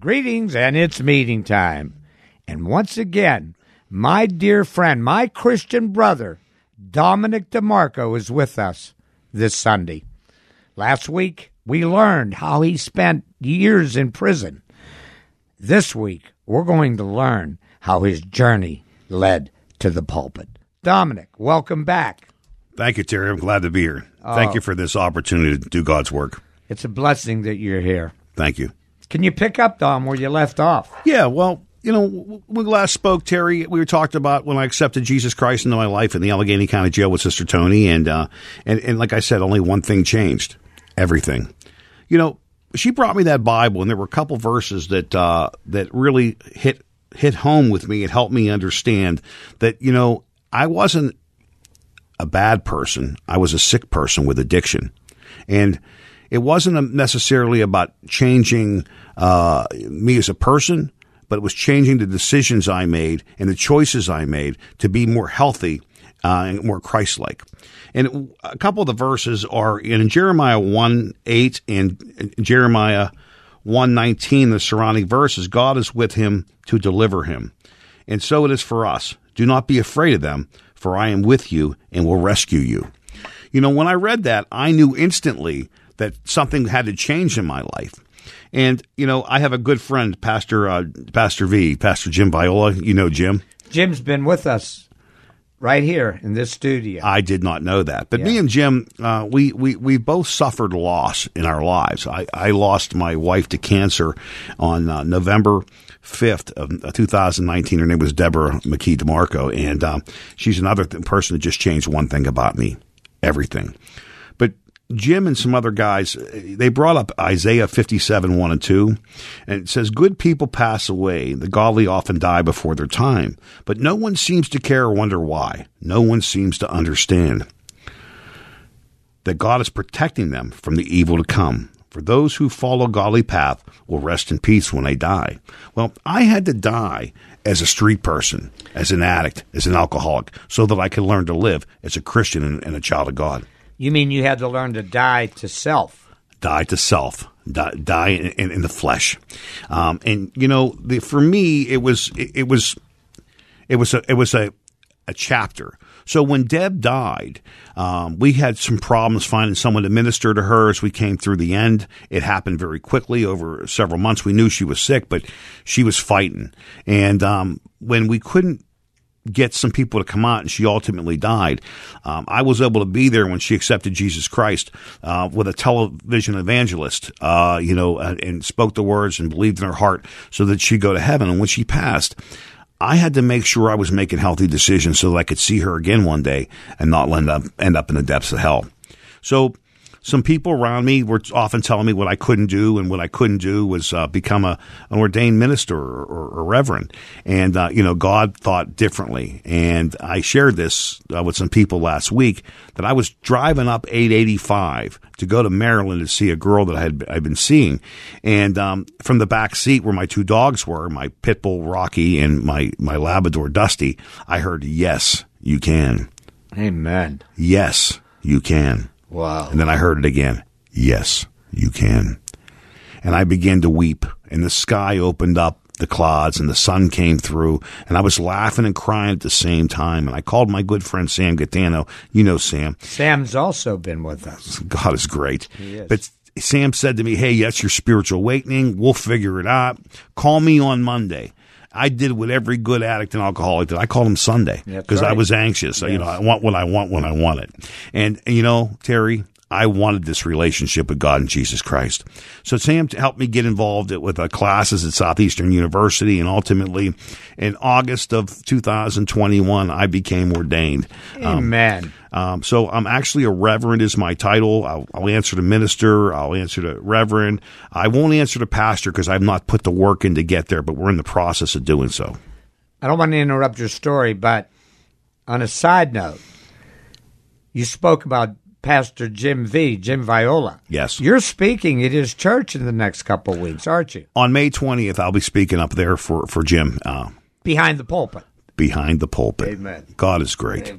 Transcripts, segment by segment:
Greetings, and it's meeting time. And once again, my dear friend, my Christian brother, Dominic DeMarco, is with us this Sunday. Last week, we learned how he spent years in prison. This week, we're going to learn how his journey led to the pulpit. Dominic, welcome back. Thank you, Terry. I'm glad to be here. Thank oh. you for this opportunity to do God's work. It's a blessing that you're here. Thank you. Can you pick up, Dom, where you left off? Yeah, well, you know, when we last spoke, Terry, we were talked about when I accepted Jesus Christ into my life in the Allegheny County Jail with Sister Tony, and uh, and and like I said, only one thing changed, everything. You know, she brought me that Bible, and there were a couple verses that uh, that really hit hit home with me and helped me understand that you know I wasn't a bad person; I was a sick person with addiction, and it wasn't necessarily about changing uh, me as a person, but it was changing the decisions I made and the choices I made to be more healthy uh, and more Christ like. And a couple of the verses are in Jeremiah 1 8 and Jeremiah 119, the surrounding verses. God is with him to deliver him. And so it is for us. Do not be afraid of them, for I am with you and will rescue you. You know, when I read that, I knew instantly that something had to change in my life. And you know, I have a good friend, Pastor uh, Pastor V, Pastor Jim Viola. You know Jim. Jim's been with us right here in this studio. I did not know that, but yeah. me and Jim, uh, we we we both suffered loss in our lives. I, I lost my wife to cancer on uh, November. 5th of 2019. Her name was Deborah McKee DeMarco, and um, she's another th- person that just changed one thing about me everything. Jim and some other guys, they brought up Isaiah 57, 1 and 2, and it says, Good people pass away, the godly often die before their time, but no one seems to care or wonder why. No one seems to understand that God is protecting them from the evil to come. For those who follow godly path will rest in peace when they die. Well, I had to die as a street person, as an addict, as an alcoholic, so that I could learn to live as a Christian and a child of God. You mean you had to learn to die to self? Die to self. Die, die in, in, in, the flesh. Um, and you know, the, for me, it was it, it was it was a it was a a chapter. So when Deb died, um, we had some problems finding someone to minister to her as we came through the end. It happened very quickly over several months. We knew she was sick, but she was fighting. And um, when we couldn't get some people to come out, and she ultimately died. Um, I was able to be there when she accepted Jesus Christ uh, with a television evangelist, uh, you know, and, and spoke the words and believed in her heart so that she'd go to heaven. And when she passed, I had to make sure I was making healthy decisions so that I could see her again one day and not end up end up in the depths of hell. So some people around me were often telling me what I couldn't do, and what I couldn't do was uh, become a, an ordained minister or, or, or reverend. And uh, you know, God thought differently. And I shared this uh, with some people last week that I was driving up 885 to go to Maryland to see a girl that I had I'd been seeing, and um, from the back seat where my two dogs were, my pit bull Rocky and my my Labrador Dusty, I heard yes, you can. Amen. Yes, you can. Wow. And then I heard it again. Yes, you can. And I began to weep, and the sky opened up the clouds and the sun came through and I was laughing and crying at the same time. And I called my good friend Sam Gattano. You know Sam. Sam's also been with us. God is great. Is. But Sam said to me, Hey, that's your spiritual awakening. We'll figure it out. Call me on Monday. I did what every good addict and alcoholic did. I called him Sunday because right. I was anxious. Yes. You know, I want what I want when I want it. And, you know, Terry, I wanted this relationship with God and Jesus Christ. So Sam helped me get involved with uh, classes at Southeastern University, and ultimately, in August of 2021, I became ordained. Amen. Um, so I'm actually a reverend is my title. I'll, I'll answer to minister. I'll answer to reverend. I won't answer to pastor because I've not put the work in to get there, but we're in the process of doing so. I don't want to interrupt your story, but on a side note, you spoke about Pastor Jim V, Jim Viola. Yes. You're speaking at his church in the next couple of weeks, aren't you? On May 20th, I'll be speaking up there for, for Jim uh, Behind the pulpit. behind the pulpit. Amen. God is great.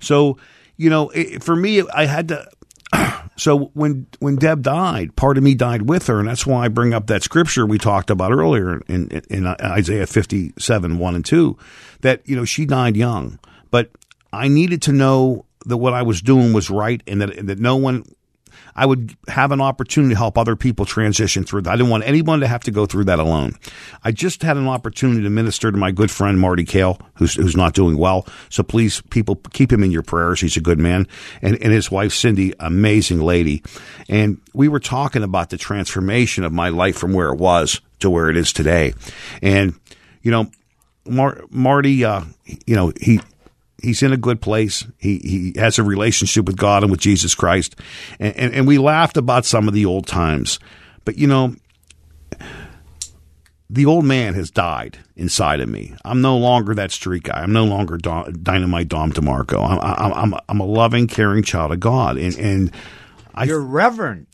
So, you know, it, for me, I had to. So when when Deb died, part of me died with her, and that's why I bring up that scripture we talked about earlier in, in Isaiah fifty seven one and two, that you know she died young, but I needed to know that what I was doing was right, and that that no one. I would have an opportunity to help other people transition through that. I didn't want anyone to have to go through that alone. I just had an opportunity to minister to my good friend Marty Kale, who's who's not doing well. So please, people, keep him in your prayers. He's a good man, and and his wife Cindy, amazing lady. And we were talking about the transformation of my life from where it was to where it is today. And you know, Mar- Marty, uh, you know, he he's in a good place. He he has a relationship with God and with Jesus Christ, and, and, and we laughed about some of the old times, but you know, the old man has died inside of me. I'm no longer that street guy. I'm no longer Dom, Dynamite Dom DeMarco. I'm I'm I'm a, I'm a loving, caring child of God, and and I You're Reverend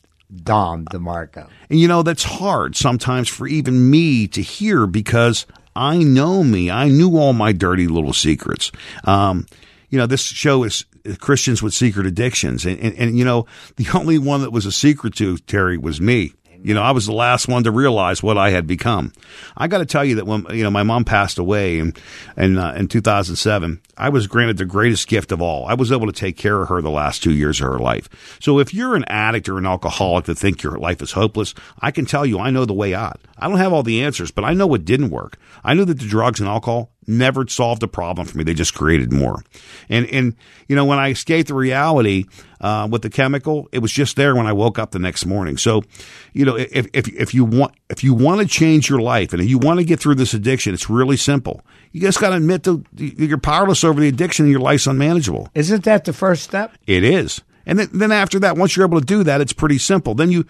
Dom DeMarco. and you know, that's hard sometimes for even me to hear because I know me. I knew all my dirty little secrets. Um, you know, this show is Christians with secret addictions. And, and, and, you know, the only one that was a secret to Terry was me. You know, I was the last one to realize what I had become. I got to tell you that when you know my mom passed away in in, uh, in 2007, I was granted the greatest gift of all. I was able to take care of her the last two years of her life. So if you're an addict or an alcoholic that think your life is hopeless, I can tell you I know the way out. I don't have all the answers, but I know what didn't work. I knew that the drugs and alcohol never solved a problem for me. They just created more. And and you know when I escaped the reality uh, with the chemical, it was just there when I woke up the next morning. So, you know, if if if you want if you want to change your life and if you want to get through this addiction, it's really simple. You just got to admit that you're powerless over the addiction and your life's unmanageable. Isn't that the first step? It is. And then, then after that, once you're able to do that, it's pretty simple. Then you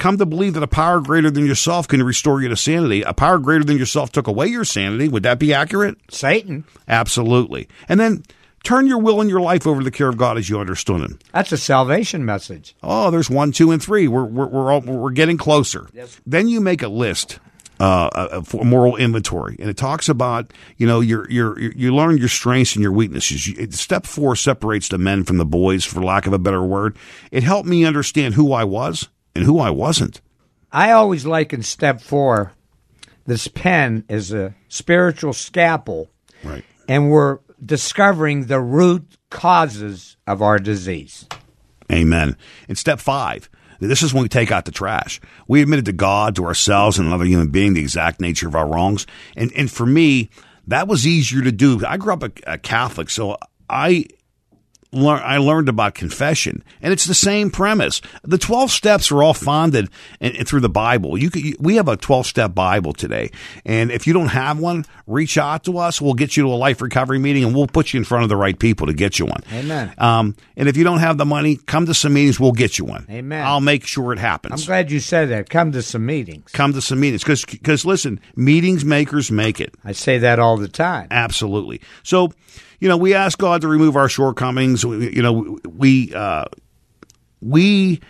come to believe that a power greater than yourself can restore you to sanity. A power greater than yourself took away your sanity. Would that be accurate? Satan. Absolutely. And then turn your will and your life over to the care of God as you understood Him. That's a salvation message. Oh, there's one, two, and three. We're we're we're, all, we're getting closer. Yes. Then you make a list. Uh, a, a moral inventory, and it talks about you know your your you learn your strengths and your weaknesses. You, step four separates the men from the boys, for lack of a better word. It helped me understand who I was and who I wasn't. I always liken step four, this pen is a spiritual scalpel, Right. and we're discovering the root causes of our disease. Amen. And step five, this is when we take out the trash. We admitted to God, to ourselves, and another human being the exact nature of our wrongs. And and for me, that was easier to do. I grew up a, a Catholic, so I lear- I learned about confession, and it's the same premise. The twelve steps are all founded in, in- through the Bible. You, could, you we have a twelve step Bible today, and if you don't have one, reach out to us. We'll get you to a life recovery meeting, and we'll put you in front of the right people to get you one. Amen. Um, and if you don't have the money, come to some meetings. We'll get you one. Amen. I'll make sure it happens. I'm glad you said that. Come to some meetings. Come to some meetings because because listen, meetings makers make it. I say that all the time. Absolutely. So, you know, we ask God to remove our shortcomings. We- You know, we uh, we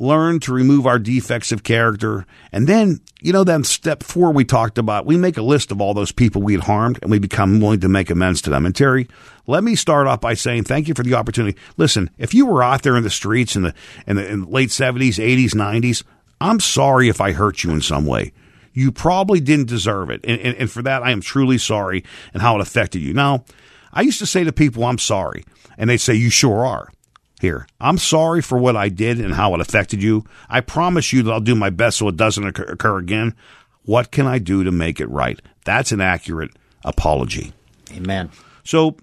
learn to remove our defects of character, and then you know, then step four we talked about. We make a list of all those people we had harmed, and we become willing to make amends to them. And Terry, let me start off by saying thank you for the opportunity. Listen, if you were out there in the streets in the in the, in late seventies, eighties, nineties, I'm sorry if I hurt you in some way you probably didn't deserve it. And, and, and for that, I am truly sorry and how it affected you. Now, I used to say to people, I'm sorry. And they'd say, You sure are. Here, I'm sorry for what I did and how it affected you. I promise you that I'll do my best so it doesn't occur, again. What can I do to make it right? That's an accurate apology. Amen. So,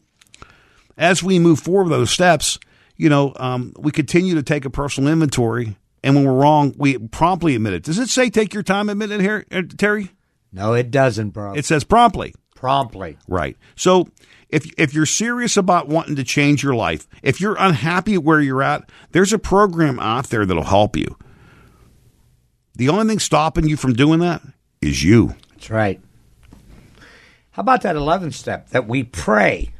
as we move forward with those steps, you know, um, we continue to take a personal inventory, and when we're wrong, we promptly admit it. Does it say take your time admitting it here, uh, Terry? No, it doesn't, bro. It says promptly. Promptly. Right. So if if you're serious about wanting to change your life, if you're unhappy where you're at, there's a program out there that'll help you. The only thing stopping you from doing that is you. That's right. How about that 11th step that we pray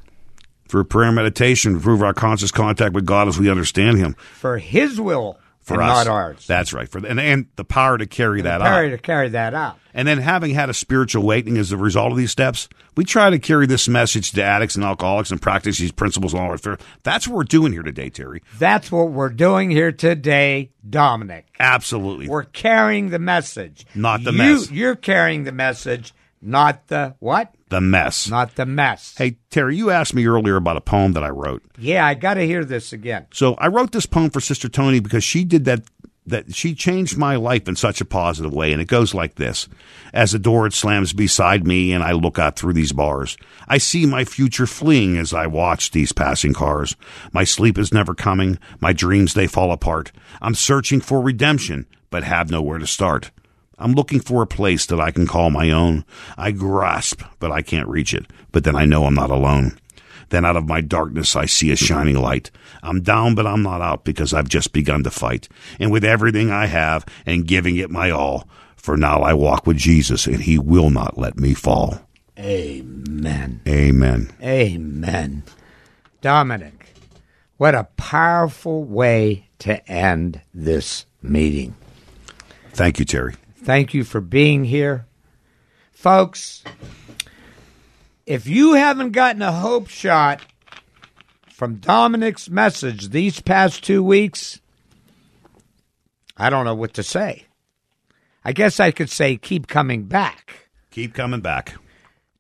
For prayer and meditation, improve our conscious contact with God as we understand Him. for His will For and us, not ours? That's right. For and and the power to carry that Carry out. to carry that out. And then having had a spiritual awakening as a result of these steps, we try to carry this message to addicts and alcoholics and practice these principles and all that. That's what we're doing here today, Terry. That's what we're doing here today, Dominic. Absolutely. We're carrying the message. Not the you, mess. You're carrying the message, not the what? the mess. Not the mess. Hey, Terry, you asked me earlier about a poem that I wrote. Yeah, I got to hear this again. So I wrote this poem for Sister Tony because she did that. That she changed my life in such a positive way, and it goes like this: As the door it slams beside me, and I look out through these bars, I see my future fleeing as I watch these passing cars. My sleep is never coming, my dreams they fall apart. I'm searching for redemption, but have nowhere to start. I'm looking for a place that I can call my own. I grasp, but I can't reach it. But then I know I'm not alone. Then out of my darkness, I see a shining light. I'm down, but I'm not out because I've just begun to fight. And with everything I have and giving it my all, for now I walk with Jesus and he will not let me fall. Amen. Amen. Amen. Dominic, what a powerful way to end this meeting. Thank you, Terry. Thank you for being here. Folks, if you haven't gotten a hope shot from Dominic's message these past two weeks, I don't know what to say. I guess I could say keep coming back. Keep coming back.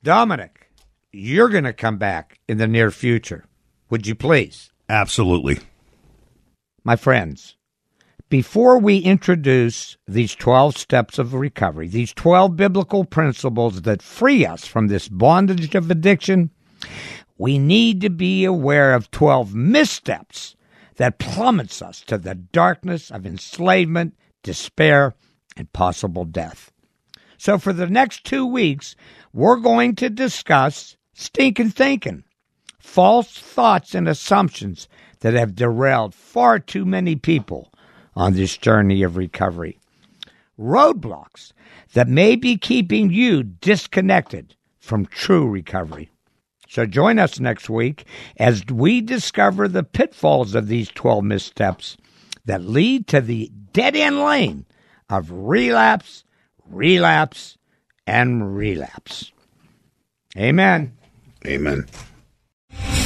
Dominic, you're going to come back in the near future. Would you please? Absolutely. My friends, before we introduce these 12 steps of recovery, these 12 biblical principles that free us from this bondage of addiction, we need to be aware of 12 missteps that plummets us to the darkness of enslavement, despair, and possible death. So for the next two weeks, we're going to discuss stinking thinking, false thoughts and assumptions that have derailed far too many people on this journey of recovery. Roadblocks that may be keeping you disconnected from true recovery. So join us next week as we discover the pitfalls of these 12 missteps that lead to the dead end lane of relapse, relapse, and relapse. Amen. Amen.